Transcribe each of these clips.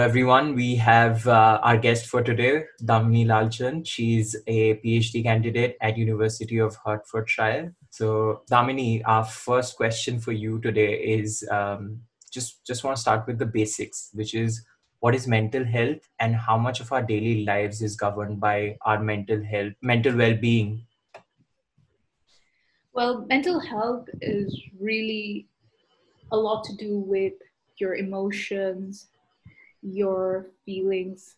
Everyone. We have uh, our guest for today, Damini Lalchand. She's a PhD candidate at University of Hertfordshire. So, Damini, our first question for you today is um, just just want to start with the basics, which is what is mental health and how much of our daily lives is governed by our mental health, mental well-being. Well, mental health is really a lot to do with your emotions, your feelings,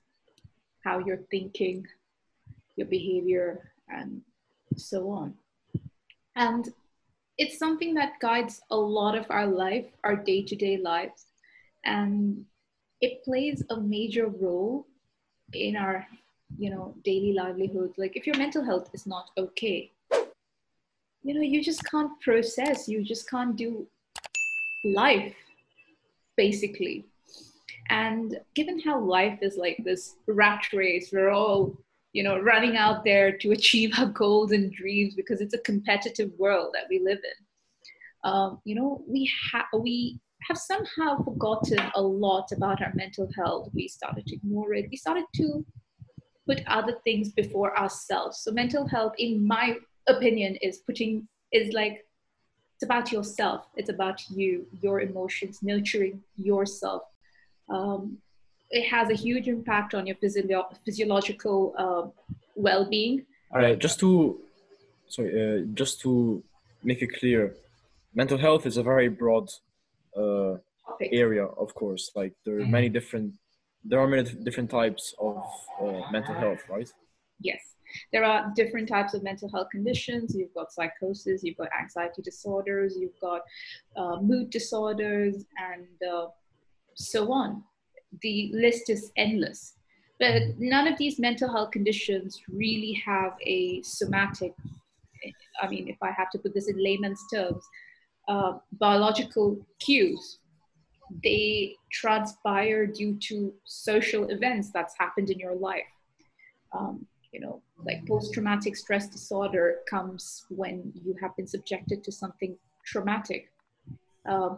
how you're thinking, your behavior, and so on. And it's something that guides a lot of our life, our day to day lives. And it plays a major role in our you know daily livelihood like if your mental health is not okay you know you just can't process you just can't do life basically and given how life is like this rat race, we're all, you know, running out there to achieve our goals and dreams because it's a competitive world that we live in. Um, you know, we have we have somehow forgotten a lot about our mental health. We started to ignore it. We started to put other things before ourselves. So mental health, in my opinion, is putting is like it's about yourself. It's about you, your emotions, nurturing yourself, um, it has a huge impact on your physio- physiological uh, well-being. All right, just to sorry, uh, just to make it clear, mental health is a very broad uh, area, of course. Like there are mm-hmm. many different there are many different types of uh, mental health, right? Yes, there are different types of mental health conditions. You've got psychosis, you've got anxiety disorders, you've got uh, mood disorders, and uh, so on. The list is endless. But none of these mental health conditions really have a somatic, I mean, if I have to put this in layman's terms, uh, biological cues. They transpire due to social events that's happened in your life. Um, you know, like post traumatic stress disorder comes when you have been subjected to something traumatic. Uh,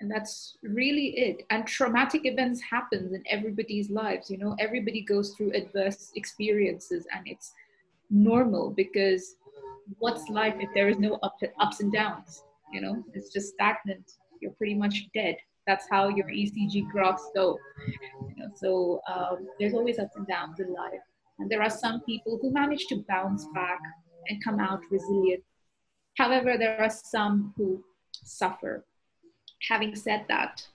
and that's really it. And traumatic events happens in everybody's lives you know everybody goes through adverse experiences and it's normal because what's life if there is no up, ups and downs you know? It's just stagnant. You're pretty much dead. That's how your ecg graphs go you know? So um, there's always ups and downs in life. And there are some people who manage to bounce back and come out resilient. However there are some who suffer having said that,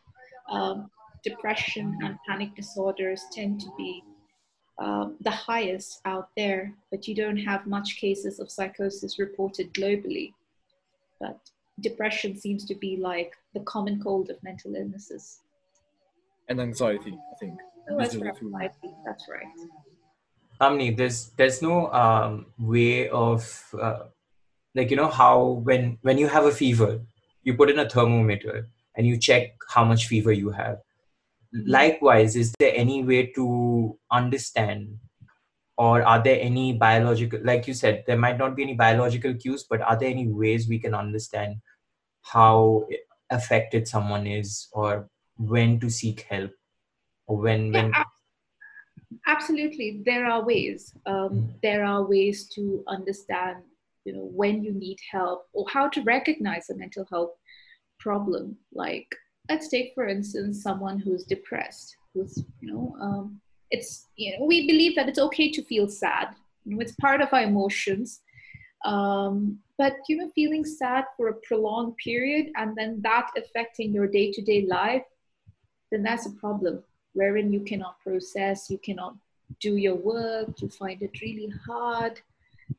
um, depression and panic disorders tend to be uh, the highest out there, but you don't have much cases of psychosis reported globally. But depression seems to be like the common cold of mental illnesses. And anxiety, I think. Oh, that's, right. That's right. Damini, there's there's no um, way of uh, like you know how when when you have a fever, you put in a thermometer and you check how much fever you have mm-hmm. likewise is there any way to understand or are there any biological like you said there might not be any biological cues but are there any ways we can understand how affected someone is or when to seek help or when when yeah, absolutely there are ways um, mm. there are ways to understand you know when you need help or how to recognize a mental health problem. Like let's take for instance someone who's depressed who's you know um, it's you know we believe that it's okay to feel sad you know it's part of our emotions. Um, but you know feeling sad for a prolonged period and then that affecting your day-to-day life then that's a problem wherein you cannot process you cannot do your work you find it really hard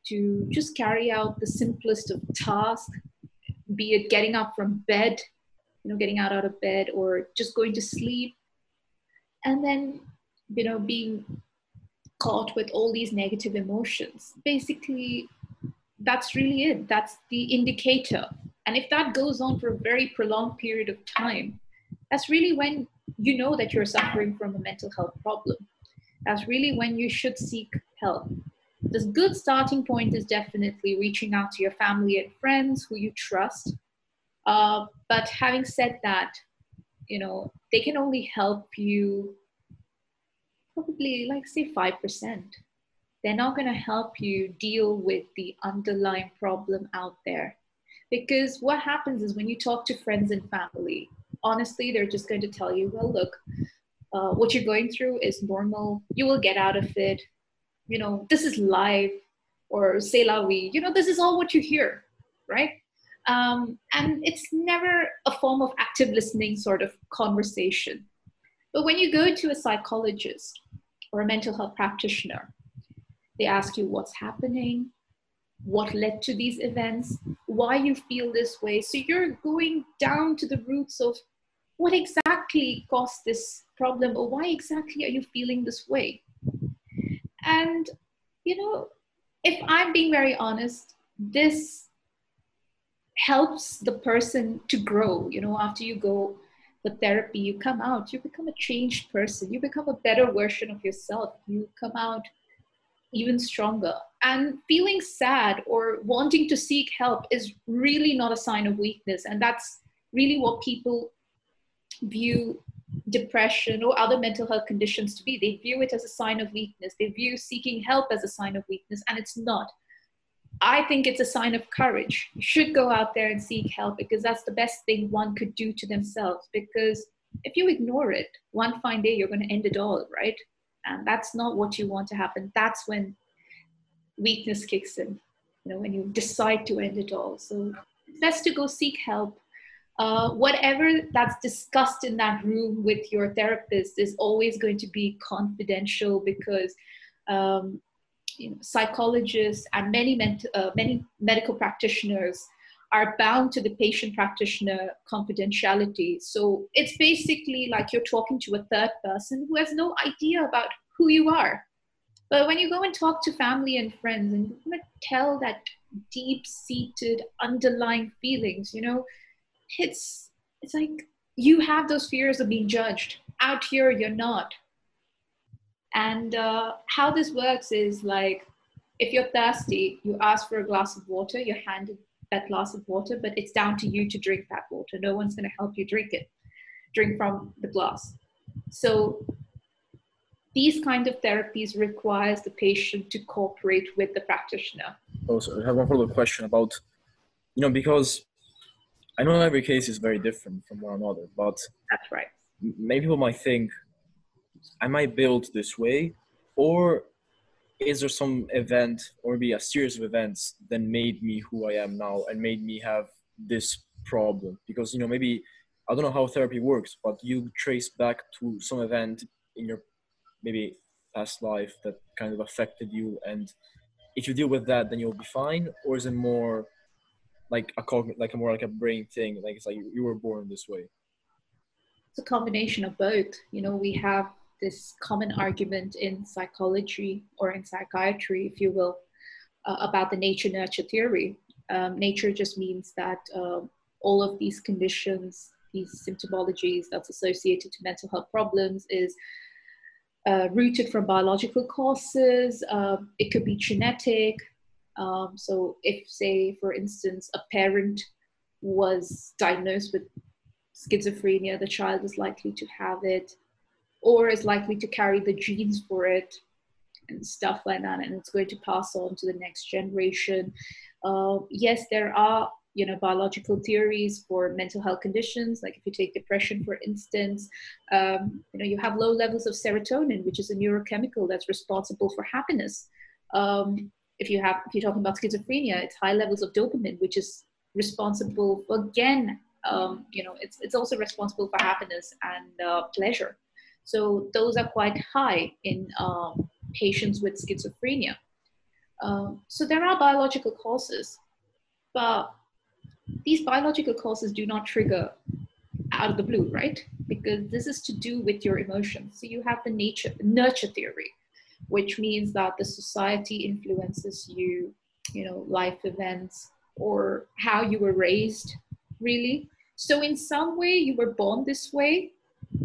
to just carry out the simplest of tasks be it getting up from bed, you know, getting out, out of bed or just going to sleep. And then, you know, being caught with all these negative emotions. Basically, that's really it. That's the indicator. And if that goes on for a very prolonged period of time, that's really when you know that you're suffering from a mental health problem. That's really when you should seek help this good starting point is definitely reaching out to your family and friends who you trust. Uh, but having said that, you know, they can only help you probably like say 5%. They're not going to help you deal with the underlying problem out there. Because what happens is when you talk to friends and family, honestly, they're just going to tell you, well, look, uh, what you're going through is normal. You will get out of it. You know, this is life, or c'est la vie. You know, this is all what you hear, right? Um, and it's never a form of active listening sort of conversation. But when you go to a psychologist or a mental health practitioner, they ask you what's happening, what led to these events, why you feel this way. So you're going down to the roots of what exactly caused this problem or why exactly are you feeling this way. And, you know, if I'm being very honest, this helps the person to grow. You know, after you go for therapy, you come out, you become a changed person, you become a better version of yourself, you come out even stronger. And feeling sad or wanting to seek help is really not a sign of weakness. And that's really what people view depression or other mental health conditions to be. They view it as a sign of weakness. They view seeking help as a sign of weakness, and it's not. I think it's a sign of courage. You should go out there and seek help because that's the best thing one could do to themselves. Because if you ignore it, one fine day you're going to end it all, right? And that's not what you want to happen. That's when weakness kicks in, you know, when you decide to end it all. So it's best to go seek help. Uh, whatever that's discussed in that room with your therapist is always going to be confidential because um, you know, psychologists and many, ment- uh, many medical practitioners are bound to the patient practitioner confidentiality. So it's basically like you're talking to a third person who has no idea about who you are. But when you go and talk to family and friends and you tell that deep seated underlying feelings, you know, it's it's like you have those fears of being judged. Out here, you're not. And uh, how this works is like if you're thirsty, you ask for a glass of water, you're handed that glass of water, but it's down to you to drink that water. No one's going to help you drink it, drink from the glass. So these kind of therapies requires the patient to cooperate with the practitioner. Also, I have one follow-up question about, you know, because I know every case is very different from one another, but that's right. Many people might think I might build this way, or is there some event or maybe a series of events that made me who I am now and made me have this problem? Because you know maybe I don't know how therapy works, but you trace back to some event in your maybe past life that kind of affected you, and if you deal with that, then you'll be fine. Or is it more like a like a more like a brain thing? Like it's like you were born this way. It's a combination of both. You know, we have this common argument in psychology or in psychiatry, if you will, uh, about the nature nurture theory. Um, nature just means that uh, all of these conditions, these symptomologies that's associated to mental health problems is uh, rooted from biological causes. Uh, it could be genetic. Um, so, if, say, for instance, a parent was diagnosed with schizophrenia, the child is likely to have it or is likely to carry the genes for it and stuff like that and it's going to pass on to the next generation. Uh, yes there are you know biological theories for mental health conditions like if you take depression for instance um, you know you have low levels of serotonin which is a neurochemical that's responsible for happiness. Um, if you have if you're talking about schizophrenia it's high levels of dopamine which is responsible again um, you know it's, it's also responsible for happiness and uh, pleasure so those are quite high in um, patients with schizophrenia. Um, so there are biological causes, but these biological causes do not trigger out of the blue, right? Because this is to do with your emotions. So you have the nature nurture theory, which means that the society influences you, you know, life events or how you were raised, really. So in some way you were born this way,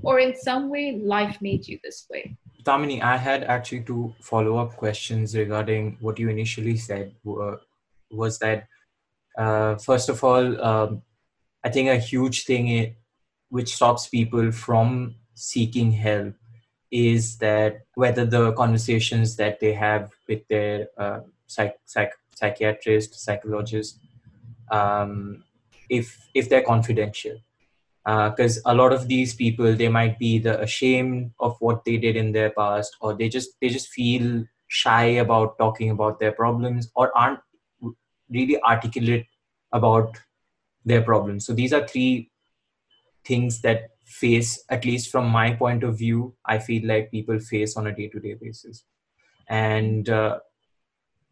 or in some way life made you this way? Damini, I had actually two follow up questions regarding what you initially said. Uh, was that, uh, first of all, um, I think a huge thing which stops people from seeking help is that whether the conversations that they have with their uh, psych, psych, psychiatrist, psychologist, um, if if they're confidential, because uh, a lot of these people they might be the ashamed of what they did in their past, or they just they just feel shy about talking about their problems, or aren't really articulate about their problems. So these are three things that face at least from my point of view i feel like people face on a day-to-day basis. And uh,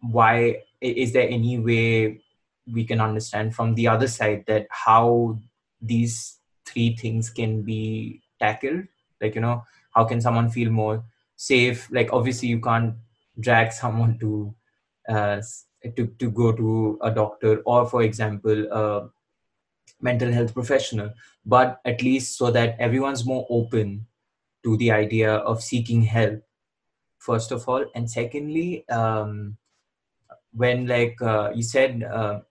why is there any way we can understand from the other side that how these three things can be tackled? Like you know how can someone feel more safe? Like obviously you can't drag someone to uh, to to go to a doctor or for example uh, mental health professional but at least so that everyone's more open to the idea of seeking help first of all. And secondly um, when like uh, you said uh,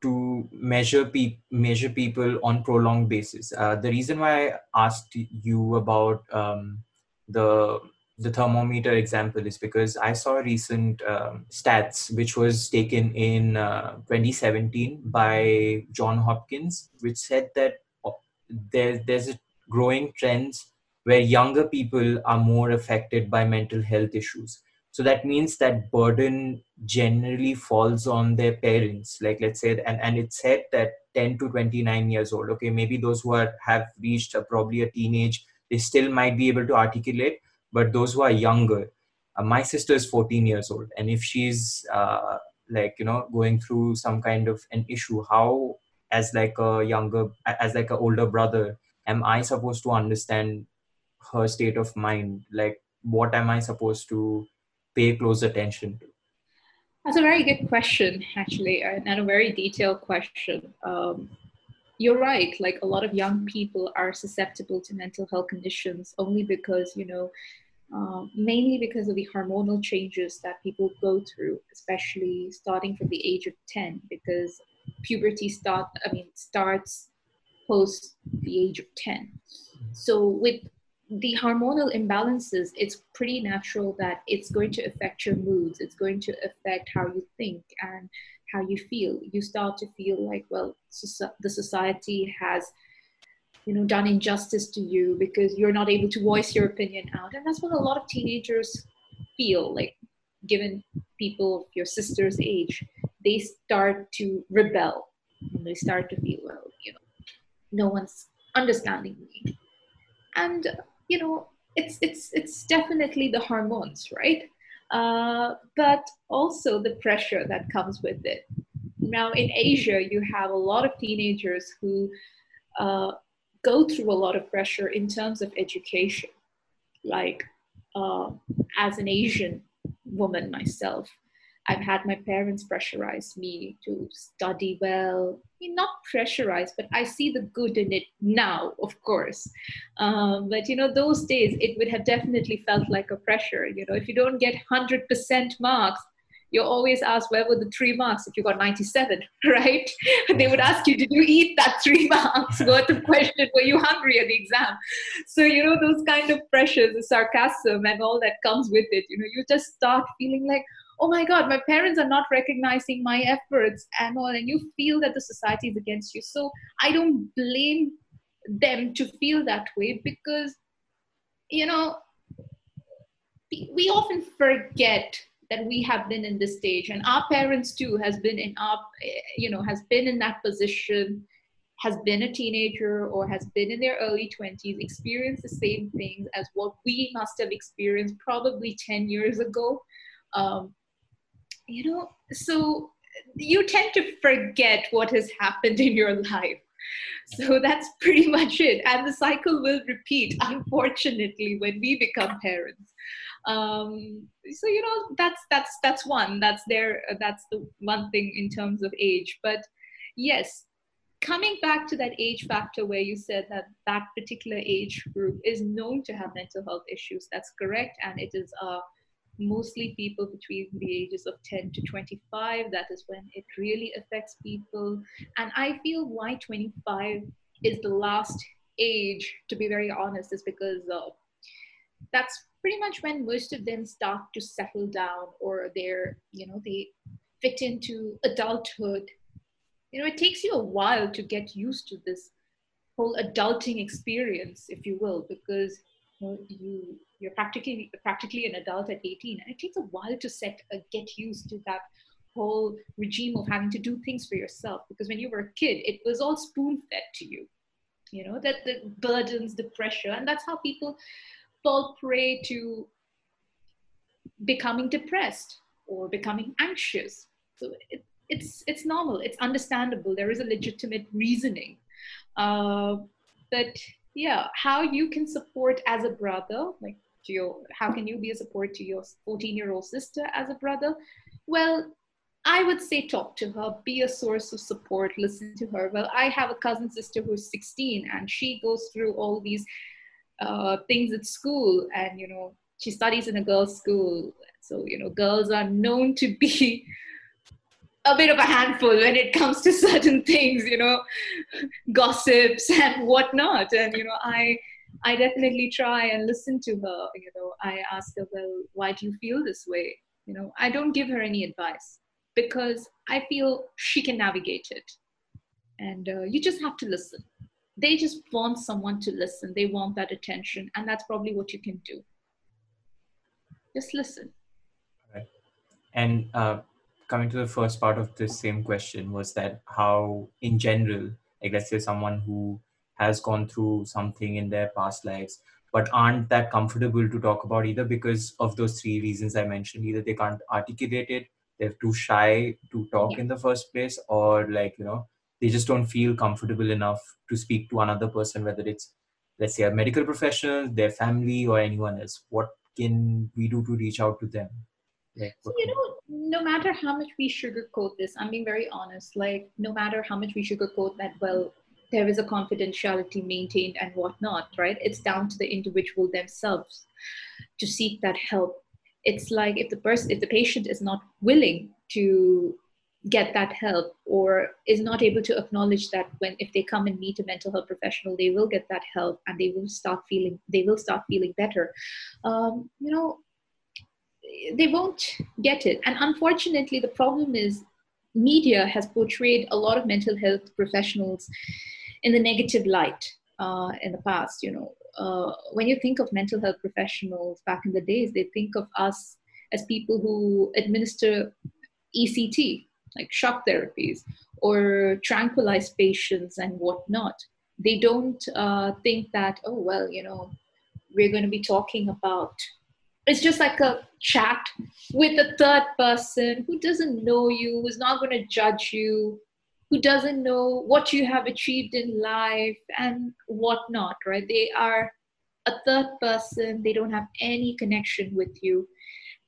to measure pe- measure people on prolonged basis uh, the reason why i asked you about um, the the thermometer example is because I saw recent um, stats which was taken in uh, 2017 by John Hopkins, which said that uh, there, there's a growing trends where younger people are more affected by mental health issues. So that means that burden generally falls on their parents. Like let's say, and, and it said that 10 to 29 years old. Okay, maybe those who are have reached a, probably a teenage, they still might be able to articulate but those who are younger uh, my sister is 14 years old and if she's uh, like you know going through some kind of an issue how as like a younger as like an older brother am i supposed to understand her state of mind? Like what am i supposed to pay close attention to? That's a very good question actually and a very detailed question. Um, you're right like a lot of young people are susceptible to mental health conditions only because you know uh, mainly because of the hormonal changes that people go through especially starting from the age of 10 because puberty start i mean starts post the age of 10 so with the hormonal imbalances it's pretty natural that it's going to affect your moods it's going to affect how you think and how you feel. You start to feel like well the society has you know done injustice to you because you're not able to voice your opinion out. And that's what a lot of teenagers feel like given people of your sister's age they start to rebel. And they start to feel well you know no one's understanding me. And you know it's it's it's definitely the hormones right uh, but also the pressure that comes with it. Now, in Asia, you have a lot of teenagers who uh, go through a lot of pressure in terms of education. Like, uh, as an Asian woman myself, I've had my parents pressurize me to study well. I mean, not pressurize, but I see the good in it now, of course. Um, but you know, those days it would have definitely felt like a pressure. You know, if you don't get 100% marks, you're always asked where were the three marks if you got 97 right they would ask you did you eat that three marks worth of question were you hungry at the exam so you know those kind of pressures the sarcasm and all that comes with it you know you just start feeling like oh my god my parents are not recognizing my efforts and all and you feel that the society is against you. So i don't blame them to feel that way because you know we often forget that we have been in this stage and our parents too has been in our you know has been in that position has been a teenager or has been in their early 20s experienced the same things as what we must have experienced probably 10 years ago. Um, you know, so you tend to forget what has happened in your life. So that's pretty much it. And the cycle will repeat, unfortunately, when we become parents. Um, so you know that's that's that's one that's there that's the one thing in terms of age but yes coming back to that age factor where you said that that particular age group is known to have mental health issues that's correct and it is a mostly people between the ages of 10 to 25. That is when it really affects people. And I feel why 25 is the last age, to be very honest, is because uh, that's pretty much when most of them start to settle down or they're you know they fit into adulthood you know it takes you a while to get used to this whole adulting experience if you will because you you're practically practically an adult at 18 and it takes a while to set uh, get used to that whole regime of having to do things for yourself because when you were a kid it was all spoon fed to you. You know that the burdens the pressure and that's how people fall prey to becoming depressed or becoming anxious. So it, it's it's normal it's understandable there is a legitimate reasoning. Uh, but yeah how you can support as a brother like to your how can you be a support to your 14 year old sister as a brother well I would say talk to her, be a source of support, listen to her. Well, I have a cousin sister who's 16 and she goes through all these uh, things at school and, you know, she studies in a girls' school. So, you know, girls are known to be a bit of a handful when it comes to certain things, you know, gossips and whatnot. And, you know, I, I definitely try and listen to her. You know, I ask her, well, why do you feel this way? You know, I don't give her any advice because I feel she can navigate it. And uh, you just have to listen. They just want someone to listen. They want that attention. And that's probably what you can do. Just listen. Right. And uh, coming to the first part of this same question was that how, in general, like let's say someone who has gone through something in their past lives, but aren't that comfortable to talk about either because of those three reasons I mentioned. Either they can't articulate it, they're too shy to talk yeah. in the first place or like you know they just don't feel comfortable enough to speak to another person whether it's let's say a medical professional their family or anyone else what can we do to reach out to them like, you know no matter how much we sugarcoat this i'm being very honest like no matter how much we sugarcoat that well there is a confidentiality maintained and whatnot right? It's down to the individual themselves to seek that help. It's like if the person if the patient is not willing to get that help or is not able to acknowledge that when if they come and meet a mental health professional they will get that help and they will start feeling they will start feeling better. Um, you know they won't get it and unfortunately the problem is media has portrayed a lot of mental health professionals in the negative light uh, in the past you know uh, when you think of mental health professionals back in the days, they think of us as people who administer ECT, like shock therapies, or tranquilize patients and whatnot. They don't uh, think that, oh, well, you know, we're going to be talking about it's just like a chat with a third person who doesn't know you, who's not going to judge you, who doesn't know what you have achieved in life and whatnot, right? They are a third person, they don't have any connection with you.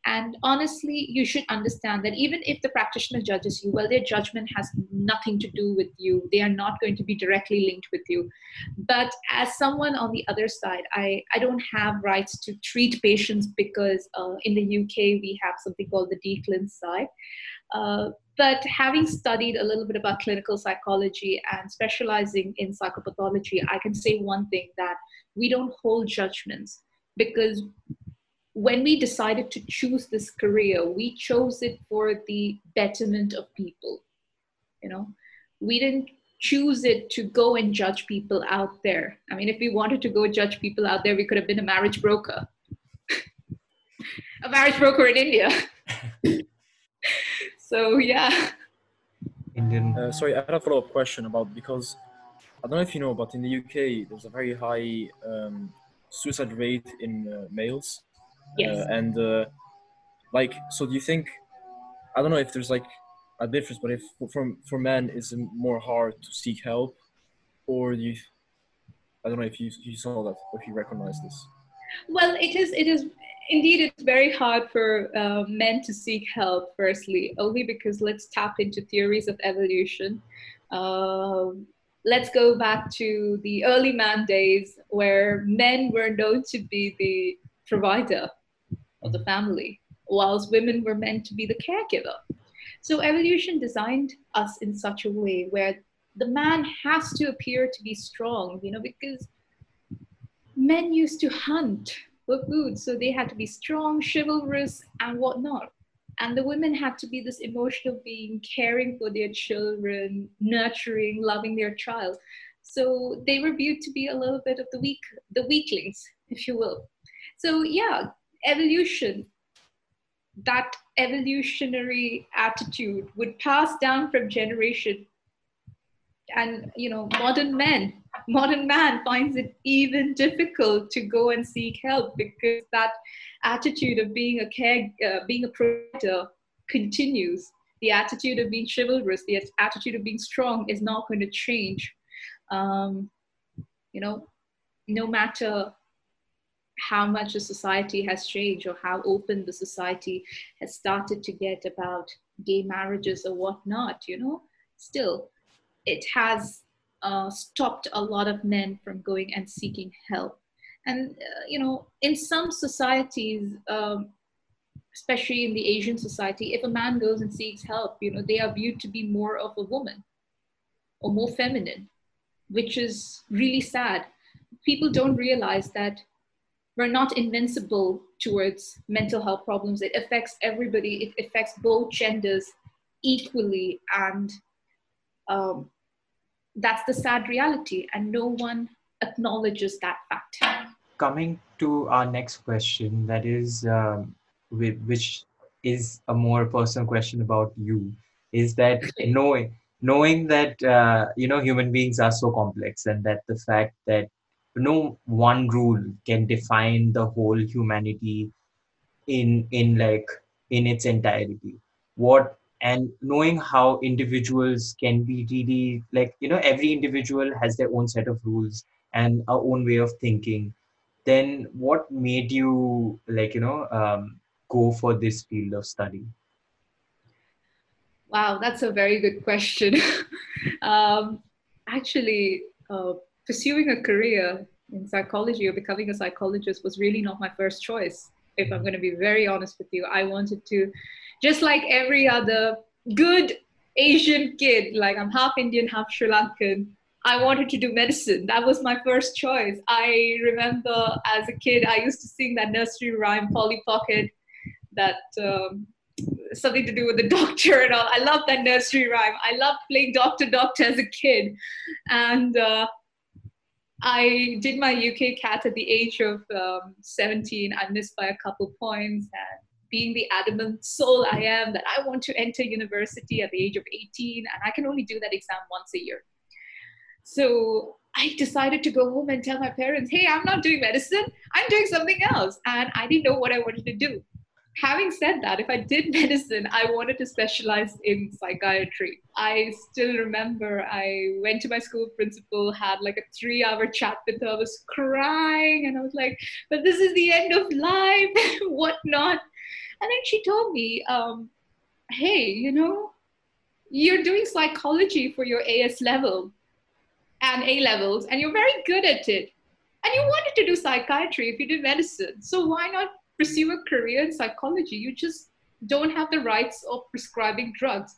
And honestly, you should understand that even if the practitioner judges you, well, their judgment has nothing to do with you. They are not going to be directly linked with you. But as someone on the other side, I, I don't have rights to treat patients because uh, in the UK we have something called the declin side. Uh, but having studied a little bit about clinical psychology and specializing in psychopathology, I can say one thing that we don't hold judgments because when we decided to choose this career, we chose it for the betterment of people. You know, we didn't choose it to go and judge people out there. I mean, if we wanted to go judge people out there, we could have been a marriage broker, a marriage broker in India. so yeah. Indian. Uh, sorry, I had a follow-up question about because I don't know if you know, but in the UK, there's a very high um, suicide rate in uh, males. Yes. Uh, and uh, like, so do you think? I don't know if there's like a difference, but if for for men is more hard to seek help, or you, I don't know if you you saw that or if you recognize this. Well, it is it is indeed it's very hard for uh, men to seek help. Firstly, only because let's tap into theories of evolution. Uh, let's go back to the early man days where men were known to be the provider of the family, whilst women were meant to be the caregiver. So evolution designed us in such a way where the man has to appear to be strong, you know, because men used to hunt, for food. So they had to be strong, chivalrous, and whatnot. And the women had to be this emotional being, caring for their children, nurturing, loving their child. So they were viewed to be a little bit of the weak, the weaklings, if you will. So yeah, evolution, that evolutionary attitude would pass down from generation. And you know, modern men, modern man finds it even difficult to go and seek help because that attitude of being a care, uh, being a predator continues. The attitude of being chivalrous, the attitude of being strong is not going to change. Um, you know, no matter how much the society has changed or how open the society has started to get about gay marriages or whatnot, you know, still it has uh, stopped a lot of men from going and seeking help. And, uh, you know, in some societies, um, especially in the Asian society, if a man goes and seeks help, you know, they are viewed to be more of a woman or more feminine, which is really sad. People don't realize that we're not invincible towards mental health problems. It affects everybody. It affects both genders equally, and um, that's the sad reality. And no one acknowledges that fact. Coming to our next question, that is, um, which is a more personal question about you, is that knowing knowing that uh, you know human beings are so complex, and that the fact that no one rule can define the whole humanity in in like in its entirety. What and knowing how individuals can be really like you know every individual has their own set of rules and our own way of thinking then what made you like you know um, go for this field of study? Wow that's a very good question. Um, actually uh, pursuing a career in psychology or becoming a psychologist was really not my first choice. If I'm going to be very honest with you, I wanted to, just like every other good Asian kid, like I'm half Indian, half Sri Lankan. I wanted to do medicine. That was my first choice. I remember as a kid, I used to sing that nursery rhyme, Polly Pocket, that um, something to do with the doctor and all. I loved that nursery rhyme. I loved playing doctor, doctor as a kid. And uh, I did my UK CAT at the age of um, 17. I missed by a couple points. And being the adamant soul I am, that I want to enter university at the age of 18, and I can only do that exam once a year. So I decided to go home and tell my parents, hey, I'm not doing medicine, I'm doing something else. And I didn't know what I wanted to do having said that, if I did medicine, I wanted to specialize in psychiatry. I still remember I went to my school principal, had like a three hour chat with her, I was crying, and I was like, but this is the end of life, what not? And then she told me, um, hey, you know, you're doing psychology for your AS level and A levels, and you're very good at it. And you wanted to do psychiatry if you did medicine. So why not pursue a career in psychology. You just don't have the rights of prescribing drugs.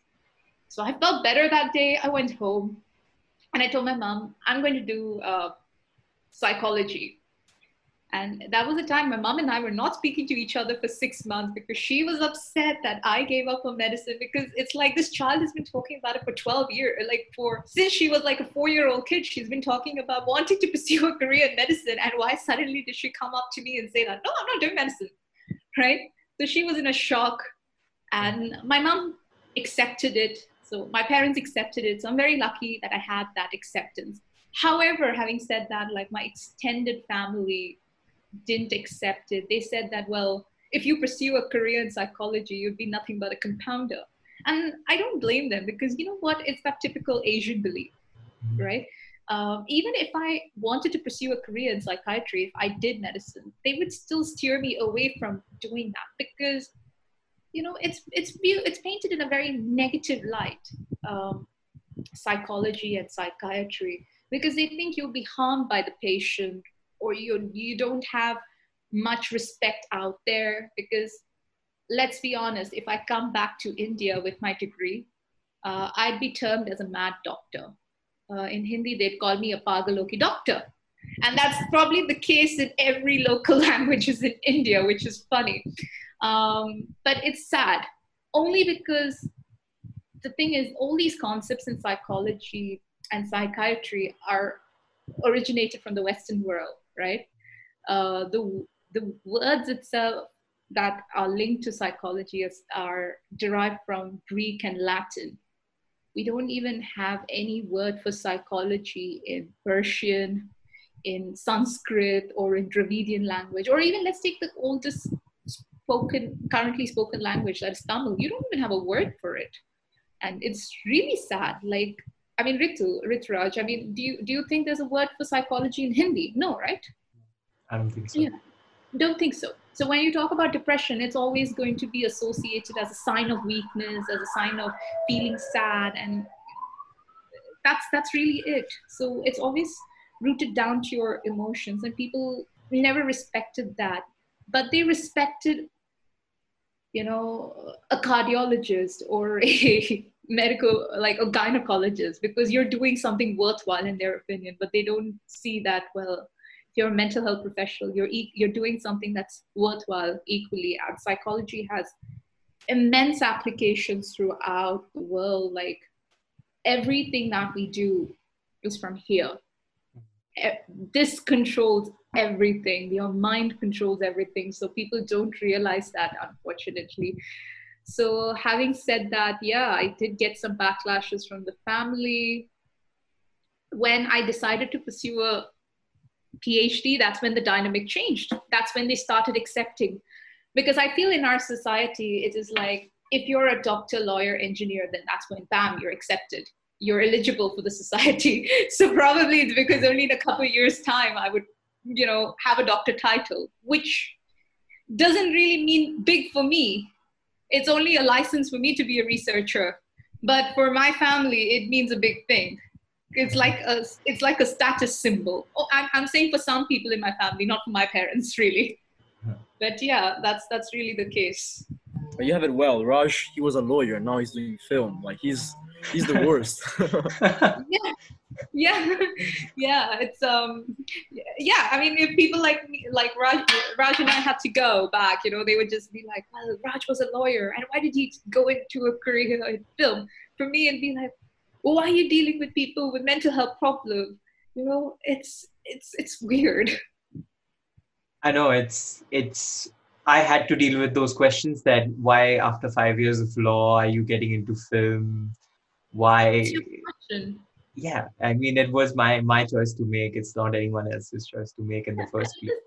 So I felt better that day. I went home and I told my mom, I'm going to do uh, psychology. And that was the time my mom and I were not speaking to each other for six months because she was upset that I gave up on medicine because it's like this child has been talking about it for 12 years. Like for since she was like a four-year-old kid, she's been talking about wanting to pursue a career in medicine. And why suddenly did she come up to me and say that, no, I'm not doing medicine. Right? So she was in a shock. And my mom accepted it. So my parents accepted it. So I'm very lucky that I had that acceptance. However, having said that, like my extended family didn't accept it. They said that, well, if you pursue a career in psychology, you'd be nothing but a compounder. And I don't blame them because you know what? It's that typical Asian belief, mm-hmm. right? Um, even if I wanted to pursue a career in psychiatry, if I did medicine, they would still steer me away from doing that because, you know, it's it's it's painted in a very negative light, um, psychology and psychiatry, because they think you'll be harmed by the patient or you you don't have much respect out there because let's be honest if i come back to india with my degree uh, i'd be termed as a mad doctor. Uh, in hindi they'd call me a pagaloki doctor. And that's probably the case in every local languages in India, which is funny. Um, but it's sad, only because the thing is, all these concepts in psychology and psychiatry are originated from the Western world, right? Uh, the the words itself that are linked to psychology are derived from Greek and Latin. We don't even have any word for psychology in Persian, in Sanskrit, or in Dravidian language, or even let's take the oldest spoken, currently spoken language, that is Tamil. You don't even have a word for it. And it's really sad. Like, I mean, Ritu, Rituraj, I mean, do you, do you think there's a word for psychology in Hindi? No, right? I don't think so. Yeah, don't think so. So when you talk about depression, it's always going to be associated as a sign of weakness, as a sign of feeling sad, and that's that's really it. So it's always rooted down to your emotions, and people never respected that, but they respected, you know, a cardiologist or a medical like a gynecologist because you're doing something worthwhile in their opinion but they don't see that well. If you're a mental health professional you're e- you're doing something that's worthwhile equally and psychology has immense applications throughout the world. Like everything that we do is from here. This controls everything. Your mind controls everything. So people don't realize that unfortunately so having said that yeah i did get some backlashes from the family when i decided to pursue a PhD, that's when the dynamic changed. That's when they started accepting. Because I feel in our society, it is like if you're a doctor, lawyer, engineer, then that's when, bam, you're accepted. You're eligible for the society. So probably it's because only in a couple years' time I would, you know, have a doctor title, which doesn't really mean big for me. It's only a license for me to be a researcher. But for my family, it means a big thing. It's like a it's like a status symbol. Oh, I'm, I'm saying for some people in my family not for my parents really. But yeah that's that's really the case. But you have it well. Raj he was a lawyer. Now he's doing film. Like he's he's the worst. Yeah yeah yeah it's um yeah i mean if people like me like raj raj and i had to go back you know they would just be like well raj was a lawyer and why did he go into a career in film for me and be like well, why are you dealing with people with mental health problems? You know, it's it's it's weird. I know it's it's I had to deal with those questions that why after five years of law are you getting into film? Why yeah, I mean it was my my choice to make. It's not anyone else's choice to make in the first place.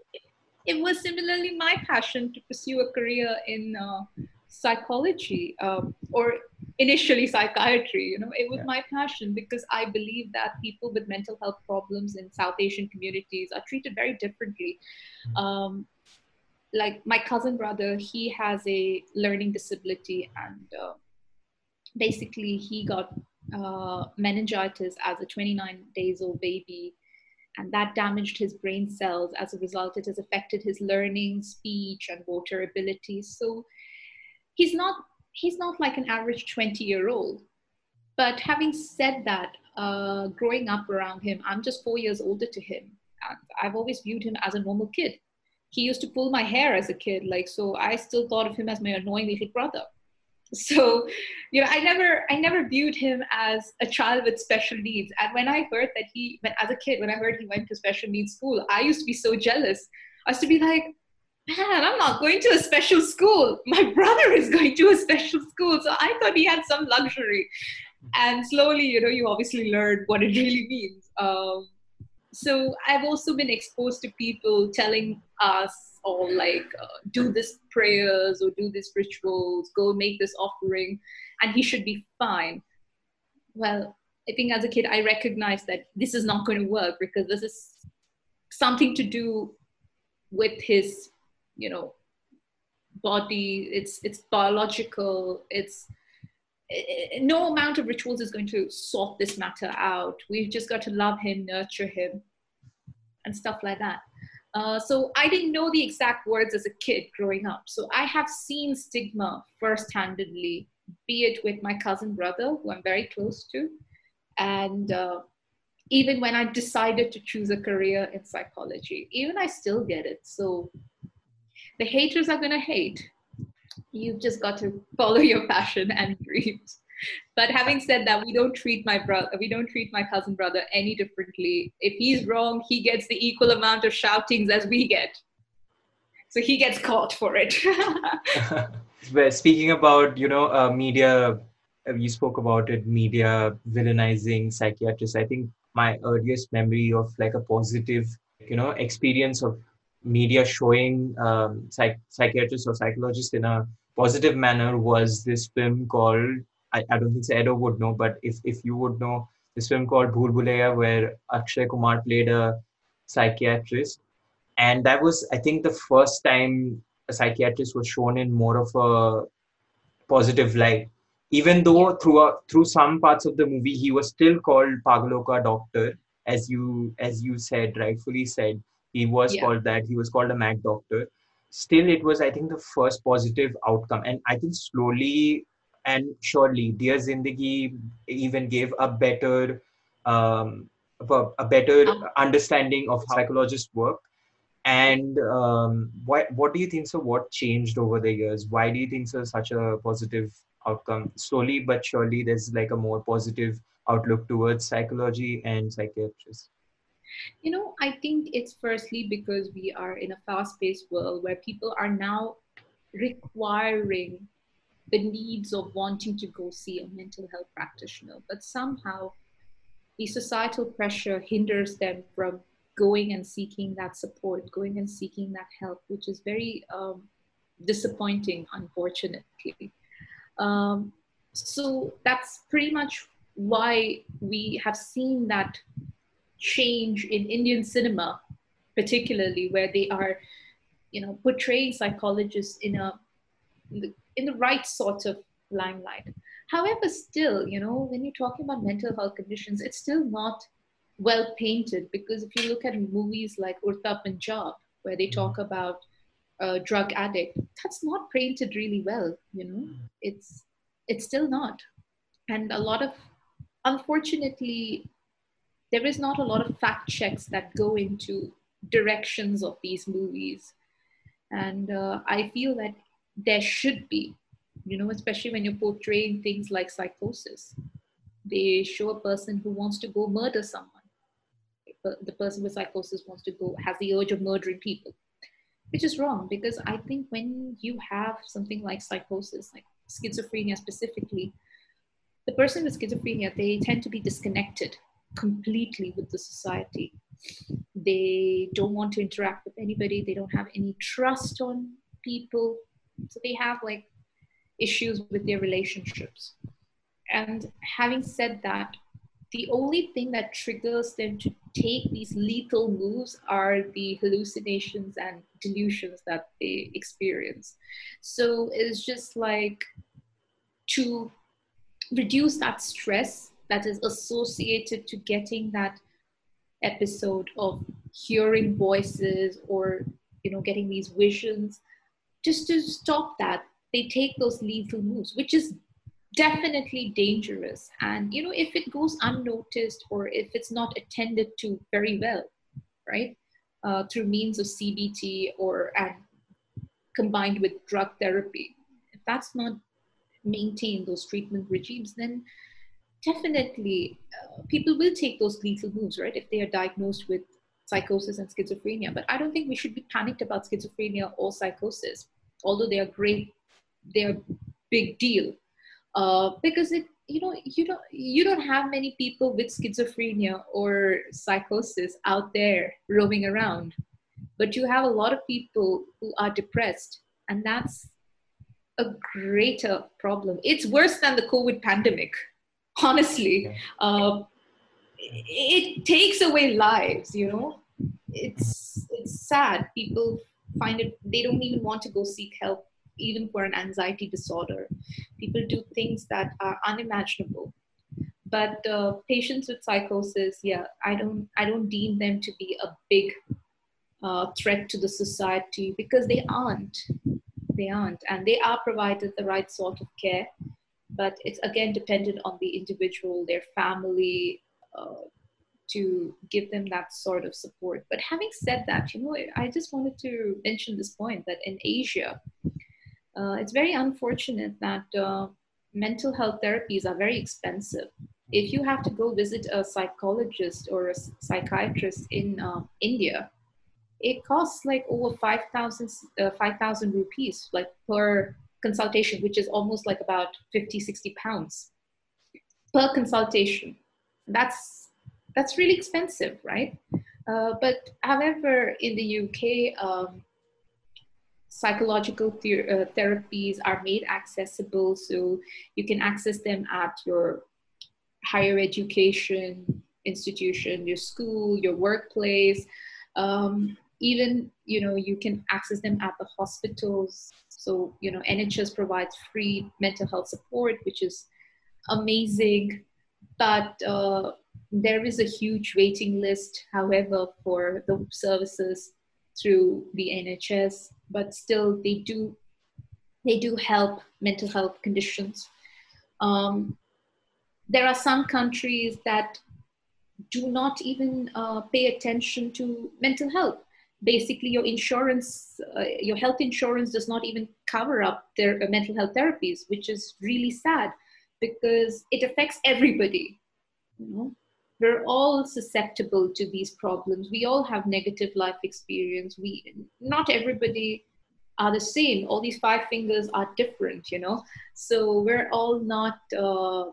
It was similarly my passion to pursue a career in uh, psychology um, or initially psychiatry you know it was yeah. my passion because i believe that people with mental health problems in south asian communities are treated very differently mm-hmm. um, like my cousin brother he has a learning disability and uh, basically he got uh, meningitis as a 29 days old baby and that damaged his brain cells. As a result it has affected his learning speech and motor abilities so he's not he's not like an average 20 year old but having said that uh, growing up around him i'm just four years older to him i've always viewed him as a normal kid. He used to pull my hair as a kid like so i still thought of him as my annoying little brother so you know i never i never viewed him as a child with special needs and when i heard that he when as a kid when i heard he went to special needs school i used to be so jealous i used to be like man, I'm not going to a special school. My brother is going to a special school. So I thought he had some luxury. And slowly, you know, you obviously learn what it really means. Um, so I've also been exposed to people telling us, or like, uh, do this prayers or do this rituals, go make this offering, and he should be fine. Well, I think as a kid, I recognized that this is not going to work because this is something to do with his you know body. It's it's biological. It's no amount of rituals is going to sort this matter out. We've just got to love him nurture him and stuff like that uh, so i didn't know the exact words as a kid growing up so i have seen stigma first-handedly be it with my cousin brother who i'm very close to and uh, even when I decided to choose a career in psychology, even I still get it. So the haters are going to hate. You've just got to follow your passion and dreams. But having said that, we don't treat my brother, we don't treat my cousin brother any differently. If he's wrong, he gets the equal amount of shoutings as we get. So he gets caught for it. speaking about, you know, uh, media, you spoke about it, media villainizing psychiatrists. I think my earliest memory of like a positive you know experience of media showing um, psych- psychiatrists or psychologists in a positive manner was this film called I, I don't think Edo would know, but if, if you would know this film called Bhool Bhulaiyaa, where Akshay Kumar played a psychiatrist, and that was I think the first time a psychiatrist was shown in more of a positive light. Even though through uh, through some parts of the movie he was still called Pagaloka Doctor, as you as you said rightfully said he was yeah. called that. He was called a Mad Doctor. Still, it was I think the first positive outcome, and I think slowly and surely, Dear Zindagi even gave a better um, a better um, understanding of how psychologists work. And um, what what do you think? So, what changed over the years? Why do you think so? Such a positive outcome slowly but surely there's like a more positive outlook towards psychology and psychiatrists you know i think it's firstly because we are in a fast-paced world where people are now requiring the needs of wanting to go see a mental health practitioner but somehow the societal pressure hinders them from going and seeking that support going and seeking that help which is very um, disappointing unfortunately. Um, so that's pretty much why we have seen that change in Indian cinema, particularly where they are, you know, portraying psychologists in a in the, in the right sort of limelight. However, still, you know, when you're talking about mental health conditions, it's still not well painted because if you look at movies like Udta Punjab, where they talk about a drug addict that's not painted really well you know. It's it's still not. And a lot of unfortunately there is not a lot of fact checks that go into directions of these movies. And uh, i feel that there should be you know especially when you're portraying things like psychosis they show a person who wants to go murder someone the person with psychosis wants to go has the urge of murdering people which is wrong because I think when you have something like psychosis, like schizophrenia specifically, the person with schizophrenia, they tend to be disconnected completely with the society. They don't want to interact with anybody, they don't have any trust on people. So they have like issues with their relationships. And having said that, the only thing that triggers them to take these lethal moves are the hallucinations and delusions that they experience. So it's just like to reduce that stress that is associated to getting that episode of hearing voices or you know getting these visions just to stop that they take those lethal moves which is definitely dangerous. And you know if it goes unnoticed or if it's not attended to very well right uh, through means of cbt or and combined with drug therapy if that's not maintained those treatment regimes then definitely uh, people will take those lethal moves right if they are diagnosed with psychosis and schizophrenia. But i don't think we should be panicked about schizophrenia or psychosis although they are great they're big deal. Uh, because it you know you don't you don't have many people with schizophrenia or psychosis out there roaming around. But you have a lot of people who are depressed and that's a greater problem. It's worse than the covid pandemic honestly. Uh, it takes away lives you know? It's it's sad. People find it they don't even want to go seek help even for an anxiety disorder. People do things that are unimaginable. But uh, patients with psychosis, yeah, I don't, I don't deem them to be a big uh, threat to the society because they aren't. They aren't, and they are provided the right sort of care. But it's again dependent on the individual, their family, uh, to give them that sort of support. But having said that, you know, I just wanted to mention this point that in Asia, uh, it's very unfortunate that uh, mental health therapies are very expensive. If you have to go visit a psychologist or a psychiatrist in uh, India, it costs like over 5,000 uh, 5, rupees, like per consultation, which is almost like about 50, 60 pounds per consultation. That's that's really expensive, right? Uh, but however, in the UK, um, psychological ther- uh, therapies are made accessible, so you can access them at your higher education institution, your school, your workplace. Um, even you know you can access them at the hospitals. So you know NHS provides free mental health support, which is amazing. But uh, there is a huge waiting list, however, for the services through the NHS, but still they do they do help mental health conditions. Um, there are some countries that do not even uh, pay attention to mental health. Basically, your insurance, uh, your health insurance does not even cover up their uh, mental health therapies, which is really sad because it affects everybody. You know? we're all susceptible to these problems. We all have negative life experience. We not everybody are the same. All these five fingers are different you know. So we're all not uh,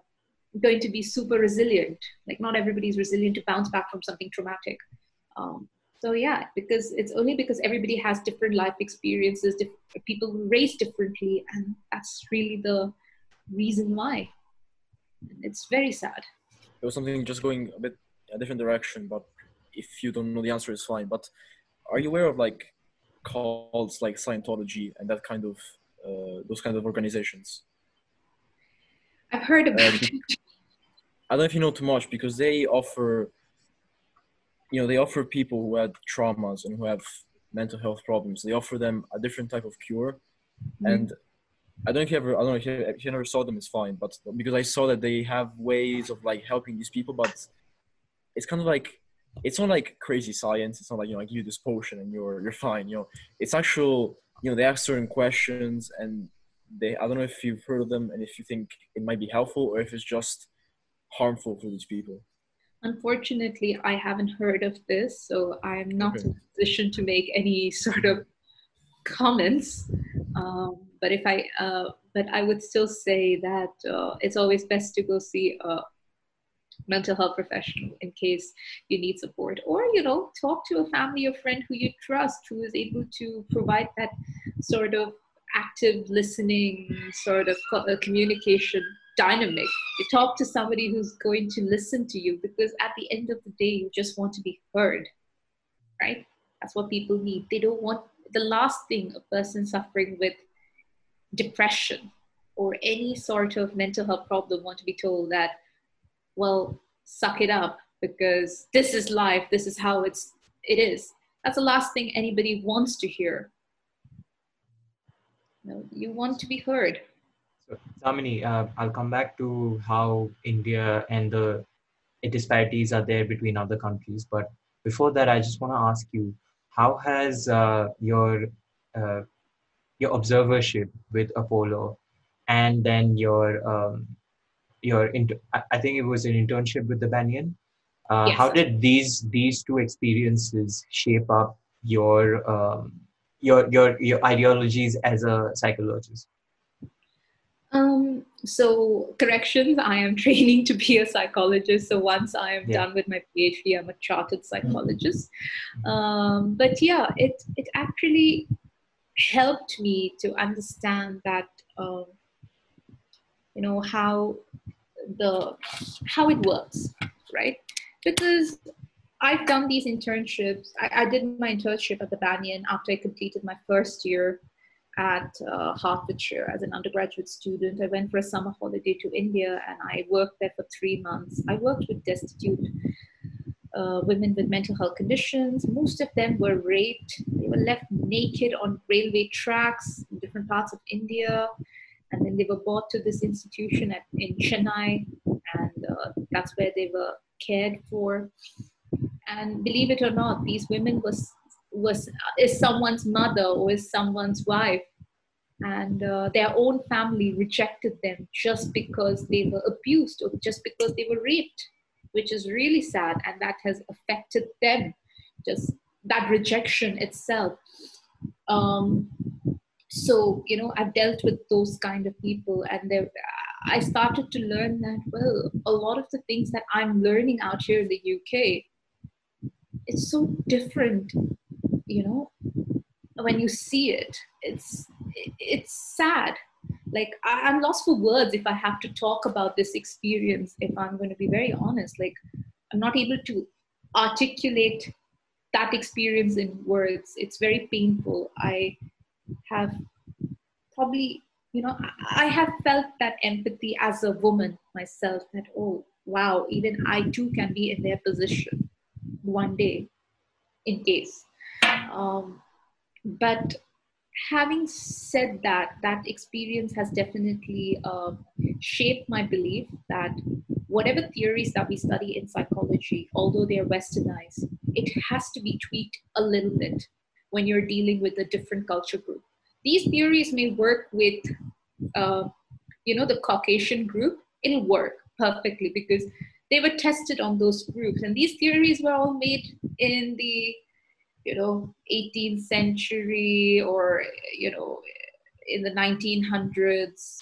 going to be super resilient. Like not everybody's resilient to bounce back from something traumatic. Um, so yeah because it's only because everybody has different life experiences diff- people raised differently and that's really the reason why it's very sad. It was something just going a bit a different direction but if you don't know the answer it's fine. But are you aware of like cults like scientology and that kind of uh, those kind of organizations? I've heard about it i don't know if you know too much because they offer you know they offer people who had traumas and who have mental health problems they offer them a different type of cure. Mm-hmm. and I don't know if you ever, I don't know if you, if you never saw them, it's fine. But because I saw that they have ways of like helping these people, but it's kind of like, it's not like crazy science. It's not like, you know, I give you this potion and you're, you're fine. You know, it's actual, you know, they ask certain questions and they, I don't know if you've heard of them and if you think it might be helpful or if it's just harmful for these people. Unfortunately, I haven't heard of this, so I'm not okay. in a position to make any sort of comments. Um, but if I, uh, but I would still say that uh, it's always best to go see a mental health professional in case you need support, or you know, talk to a family or friend who you trust who is able to provide that sort of active listening, sort of uh, communication dynamic. You talk to somebody who's going to listen to you because at the end of the day, you just want to be heard, right? That's what people need. They don't want the last thing a person suffering with depression or any sort of mental health problem want to be told that, well, suck it up because this is life, this is how it's it is. That's the last thing anybody wants to hear. You, you want to be heard. So, Damini, uh, I'll come back to how India and the disparities are there between other countries. But before that, I just want to ask you how has uh, your uh, your observership with Apollo and then your um, your inter- I think it was an internship with the Banyan. Uh, yes. How did these these two experiences shape up your um, your your your ideologies as a psychologist? Um, so corrections, I am training to be a psychologist. So once I am yeah. done with my PhD, I'm a chartered psychologist. Um, but yeah, it it actually helped me to understand that um, you know how the how it works, right? Because I've done these internships. I, I did my internship at the Banyan after I completed my first year at uh, Hertfordshire as an undergraduate student. I went for a summer holiday to India and I worked there for three months. I worked with destitute uh, women with mental health conditions. Most of them were raped. They were left naked on railway tracks in different parts of India. And then they were brought to this institution at, in Chennai. And uh, that's where they were cared for. And believe it or not, these women was was is someone's mother or is someone's wife and uh, their own family rejected them just because they were abused or just because they were raped which is really sad and that has affected them just that rejection itself. Um, so you know i've dealt with those kind of people and i started to learn that well a lot of the things that i'm learning out here in the uk it's so different you know? When you see it it's it's sad like I, am lost for words if i have to talk about this experience if i'm going to be very honest. Like i'm not able to articulate that experience in words. It's very painful. I have probably you know i have felt that empathy as a woman myself that oh wow even i too can be in their position one day in case. Um, but having said that, that experience has definitely uh, shaped my belief that whatever theories that we study in psychology, although they're westernized, it has to be tweaked a little bit when you're dealing with a different culture group. These theories may work with, uh, you know, the Caucasian group. It'll work perfectly because they were tested on those groups, and these theories were all made in the you know 18th century or you know in the 1900s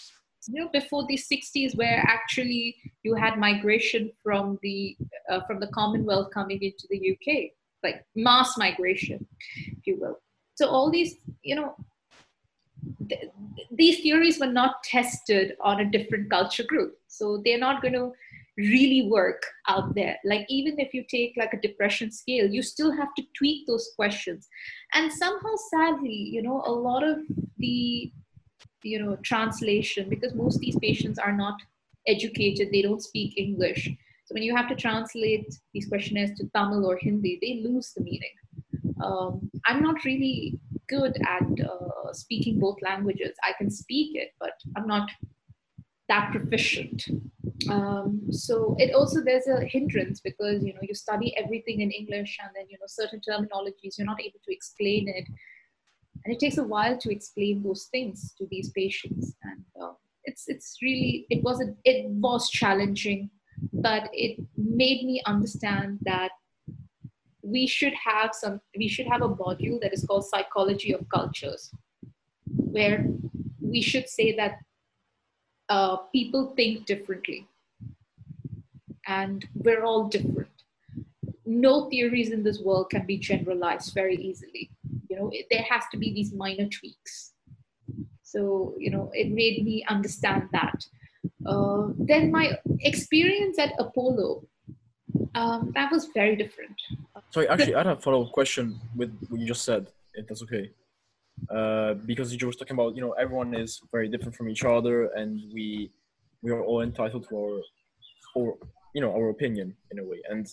you know before the 60s where actually you had migration from the uh, from the commonwealth coming into the uk like mass migration if you will. So all these you know th- these theories were not tested on a different culture group. So they're not going to really work out there. Like even if you take like a depression scale you still have to tweak those questions. And somehow sadly you know a lot of the you know translation because most of these patients are not educated they don't speak english. So when you have to translate these questionnaires to tamil or hindi they lose the meaning. Um, i'm not really good at uh, speaking both languages. I can speak it but i'm not that proficient. Um, so it also there's a hindrance because you know you study everything in english and then you know certain terminologies you're not able to explain it. And it takes a while to explain those things to these patients. And uh, it's it's really it was a, it was challenging but it made me understand that we should have some we should have a module that is called psychology of cultures where we should say that uh, people think differently. And we're all different. No theories in this world can be generalized very easily. You know it, there has to be these minor tweaks. So you know it made me understand that. Uh, then my experience at apollo um, that was very different. Sorry actually i had a follow-up question with what you just said if that's okay uh, because you were talking about you know everyone is very different from each other and we we are all entitled to our or you know our opinion in a way. And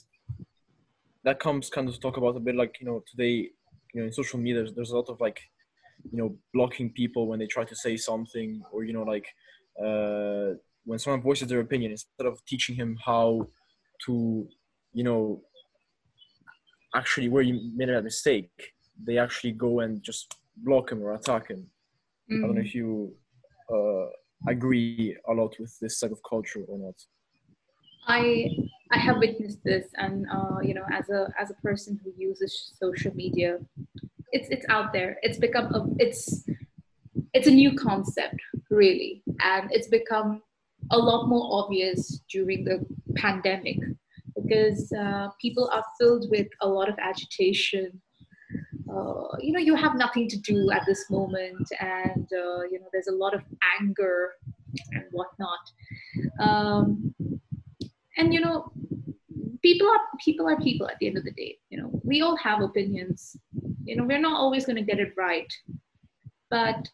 that comes kind of talk about a bit like you know today you know in social media there's, there's a lot of like you know blocking people when they try to say something or you know like uh, when someone voices their opinion instead of teaching him how to you know actually where you made a mistake they actually go and just block him or attack him mm. i don't know if you uh, agree a lot with this type of culture or not I I have witnessed this, and uh, you know, as a as a person who uses social media, it's it's out there. It's become a it's it's a new concept, really, and it's become a lot more obvious during the pandemic because uh, people are filled with a lot of agitation. Uh, you know, you have nothing to do at this moment, and uh, you know, there's a lot of anger and whatnot. Um, and you know people are people are people at the end of the day you know. We all have opinions. You know we're not always going to get it right. But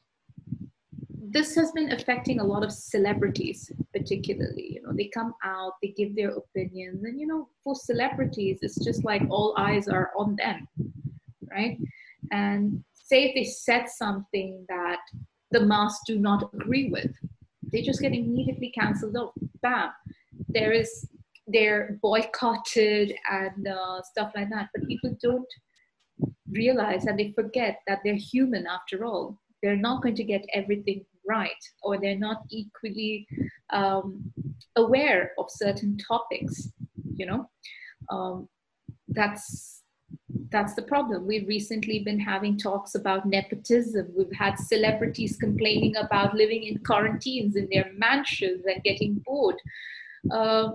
this has been affecting a lot of celebrities particularly you know. They come out they give their opinions and you know for celebrities it's just like all eyes are on them right and say if they said something that the mass do not agree with they just get immediately cancelled out bam there is they're boycotted and uh, stuff like that. But people don't realize and they forget that they're human after all. They're not going to get everything right, or they're not equally um, aware of certain topics. You know, um, that's that's the problem. We've recently been having talks about nepotism. We've had celebrities complaining about living in quarantines in their mansions and getting bored. Uh,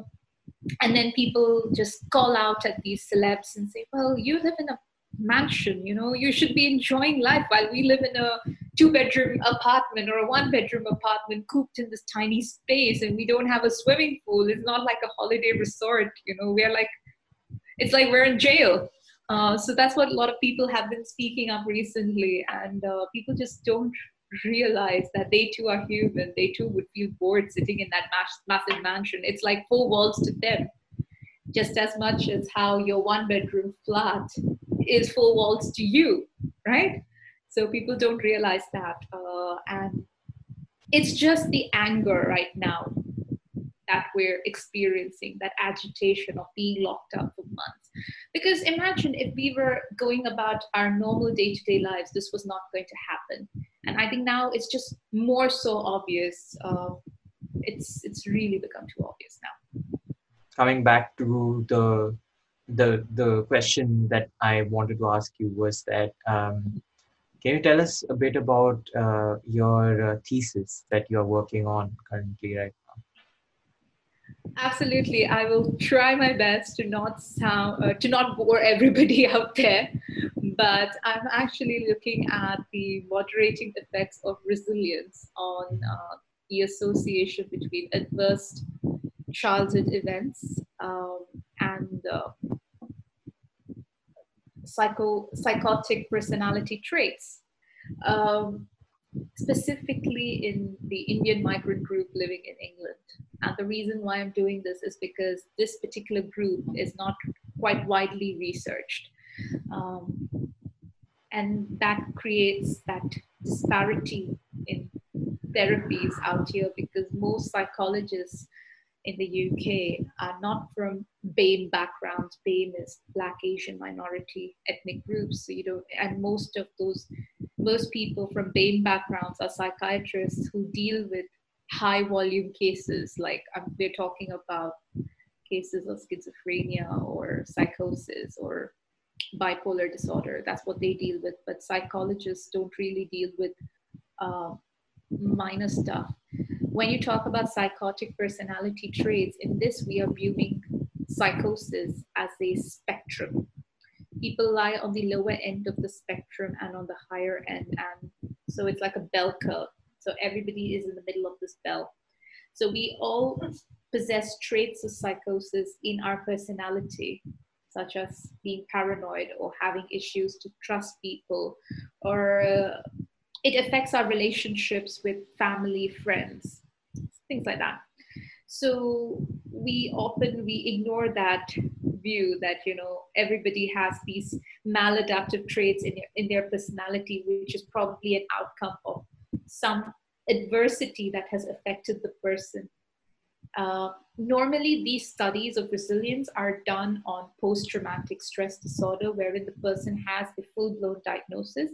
and then people just call out at these celebs and say, well, you live in a mansion, you know, you should be enjoying life while we live in a two bedroom apartment or a one bedroom apartment cooped in this tiny space and we don't have a swimming pool. It's not like a holiday resort, you know, we're like, it's like we're in jail uh, so that's what a lot of people have been speaking up recently, and uh, people just don't realize that they too are human. They too would feel bored sitting in that mass- massive mansion. It's like four walls to them, just as much as how your one bedroom flat is four walls to you, right? So people don't realize that, uh, and it's just the anger right now that we're experiencing, that agitation of being locked up for months. Because imagine if we were going about our normal day to day lives, this was not going to happen. And I think now it's just more so obvious. Uh, it's it's really become too obvious now. Coming back to the the the question that I wanted to ask you was that um, can you tell us a bit about uh, your uh, thesis that you're working on currently right Absolutely, I will try my best to not sound uh, to not bore everybody out there, but I'm actually looking at the moderating effects of resilience on uh, the association between adverse childhood events um, and uh, psycho psychotic personality traits. Um, specifically in the Indian migrant group living in England. And the reason why I'm doing this is because this particular group is not quite widely researched. Um, and that creates that disparity in therapies out here because most psychologists in the UK are not from BAME backgrounds. BAME is Black Asian minority ethnic groups. So you know, and most of those, most people from BAME backgrounds are psychiatrists who deal with high volume cases. Like um, we're talking about cases of schizophrenia or psychosis or bipolar disorder. That's what they deal with. But psychologists don't really deal with uh, minor stuff when you talk about psychotic personality traits, in this we are viewing psychosis as a spectrum. People lie on the lower end of the spectrum and on the higher end, and so it's like a bell curve. So everybody is in the middle of this bell. So we all possess traits of psychosis in our personality, such as being paranoid or having issues to trust people or uh, it affects our relationships with family, friends, things like that. So we often we ignore that view that you know everybody has these maladaptive traits in, in their personality, which is probably an outcome of some adversity that has affected the person. Uh, normally, these studies of resilience are done on post traumatic stress disorder, wherein the person has a full blown diagnosis.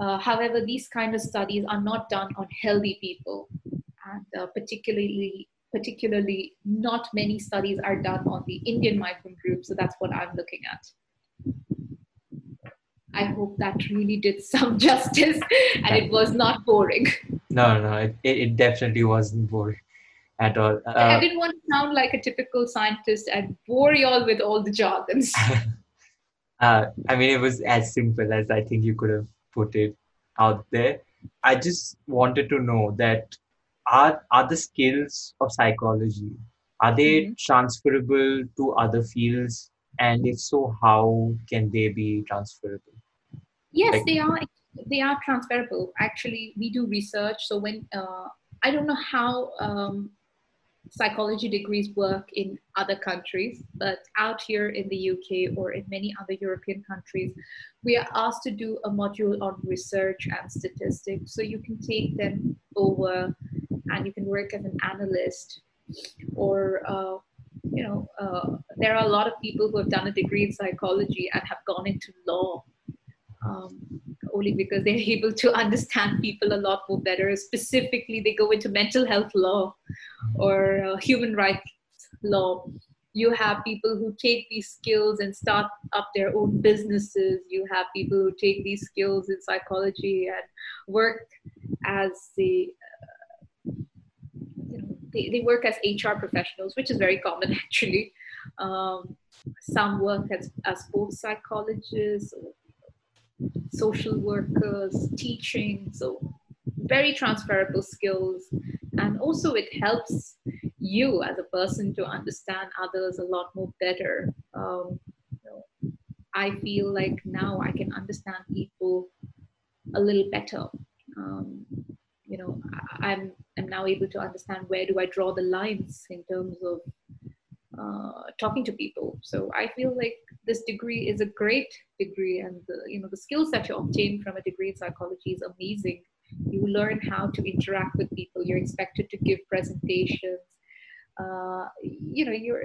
Uh, however, these kind of studies are not done on healthy people, and uh, particularly particularly not many studies are done on the Indian migrant group. So that's what I'm looking at. I hope that really did some justice and it was not boring. No, no, it, it definitely wasn't boring at all. Uh, I didn't want to sound like a typical scientist and bore you all with all the jargons. uh, I mean, it was as simple as I think you could have put it out there. I just wanted to know that are are the skills of psychology are they mm-hmm. transferable to other fields and if so how can they be transferable yes like, they are they are transferable. Actually we do research. So when uh, i don't know how um, psychology degrees work in other countries, but out here in the UK or in many other European countries, we are asked to do a module on research and statistics. So you can take them over and you can work as an analyst or uh, you know uh, there are a lot of people who have done a degree in psychology and have gone into law um, only because they're able to understand people a lot more better. Specifically, they go into mental health law or uh, human rights law. You have people who take these skills and start up their own businesses. You have people who take these skills in psychology and work as the they, they work as HR professionals, which is very common actually. Um, some work as, as both psychologists, social workers, teaching, so very transferable skills. And also, it helps you as a person to understand others a lot more better. Um, I feel like now I can understand people a little better. Um, you know i'm i'm now able to understand where do i draw the lines in terms of uh, talking to people so i feel like this degree is a great degree and the you know the skills that you obtain from a degree in psychology is amazing. You learn how to interact with people. You're expected to give presentations. Uh, you know you're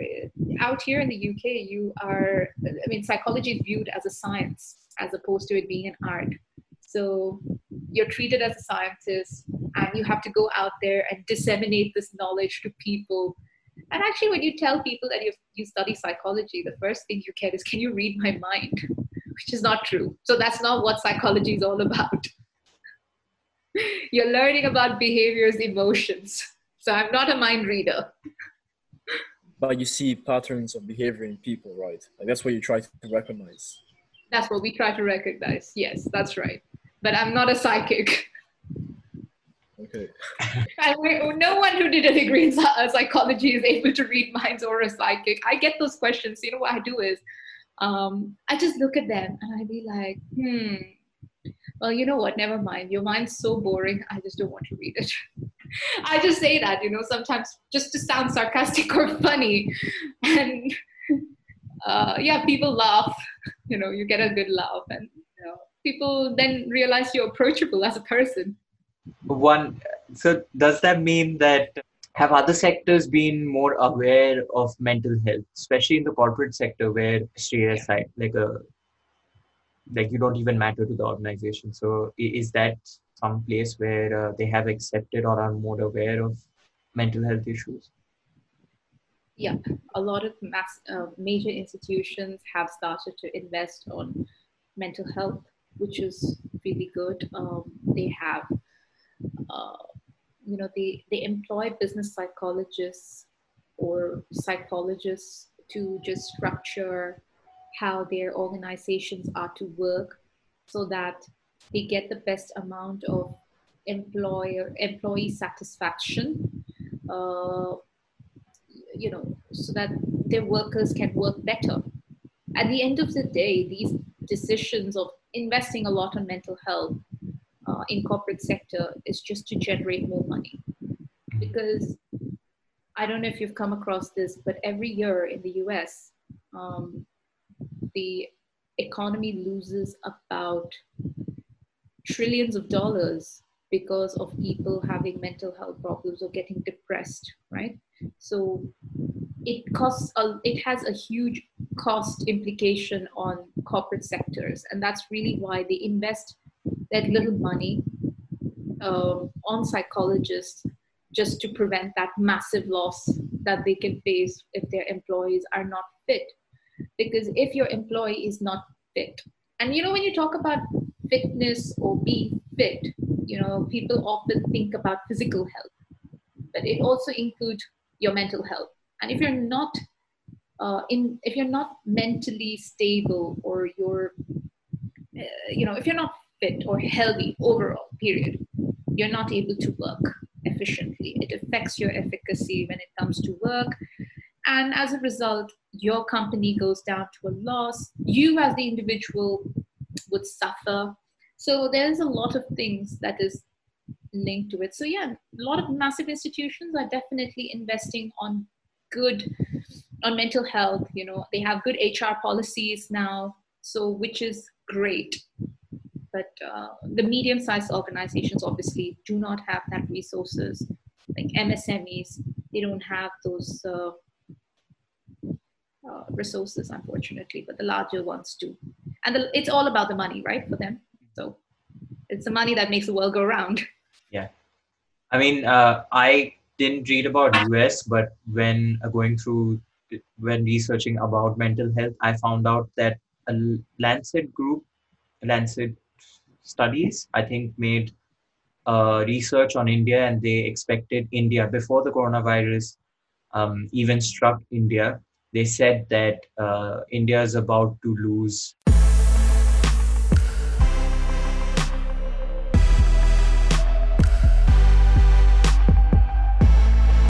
out here in the uk you are i mean psychology is viewed as a science as opposed to it being an art. So you're treated as a scientist and you have to go out there and disseminate this knowledge to people. And actually, when you tell people that you you study psychology, the first thing you get is, "Can you read my mind?" Which is not true. So that's not what psychology is all about. You're learning about behaviors, emotions. So I'm not a mind reader. But you see patterns of behavior in people, right? Like that's what you try to recognize. That's what we try to recognize. Yes, that's right but I'm not a psychic. Okay. and no one who did a degree in psychology is able to read minds or a psychic. I get those questions. You know what I do is, um, I just look at them and I be like, hmm. Well, you know what? Never mind. Your mind's so boring. I just don't want to read it. I just say that, you know, sometimes just to sound sarcastic or funny, and uh, yeah, people laugh. You know, you get a good laugh, and people then realize you're approachable as a person one so does that mean that have other sectors been more aware of mental health especially in the corporate sector where straight aside like a like you don't even matter to the organization? So is that some place where uh, they have accepted or are more aware of mental health issues? Yeah a lot of mass, uh, major institutions have started to invest on mental health which is really good. Um, they have, uh, you know, they, they employ business psychologists or psychologists to just structure how their organizations are to work so that they get the best amount of employer employee satisfaction uh, you know so that their workers can work better. At the end of the day these decisions of investing a lot on mental health uh, in corporate sector is just to generate more money. Because i don't know if you've come across this but every year in the us um, the economy loses about trillions of dollars because of people having mental health problems or getting depressed right? So it costs a, it has a huge cost implication on corporate sectors. And that's really why they invest that little money um, on psychologists just to prevent that massive loss that they can face if their employees are not fit. Because if your employee is not fit and you know when you talk about fitness or being fit you know people often think about physical health but it also includes your mental health. And if you're not uh, in if you're not mentally stable or you're uh, you know if you're not fit or healthy overall period. You're not able to work efficiently. It affects your efficacy when it comes to work. And as a result your company goes down to a loss. You as the individual would suffer. So there's a lot of things that is linked to it. So yeah a lot of massive institutions are definitely investing on good on mental health you know. They have good hr policies now so which is great but uh, the medium-sized organizations obviously do not have that resources like msmes they don't have those uh, uh, resources, unfortunately, but the larger ones do. And the, it's all about the money, right, for them. So it's the money that makes the world go round. Yeah, I mean, uh, I didn't read about US, but when uh, going through when researching about mental health, I found out that a Lancet group, Lancet studies, I think made uh, research on India, and they expected India before the coronavirus um, even struck India. They said that uh, India is about to lose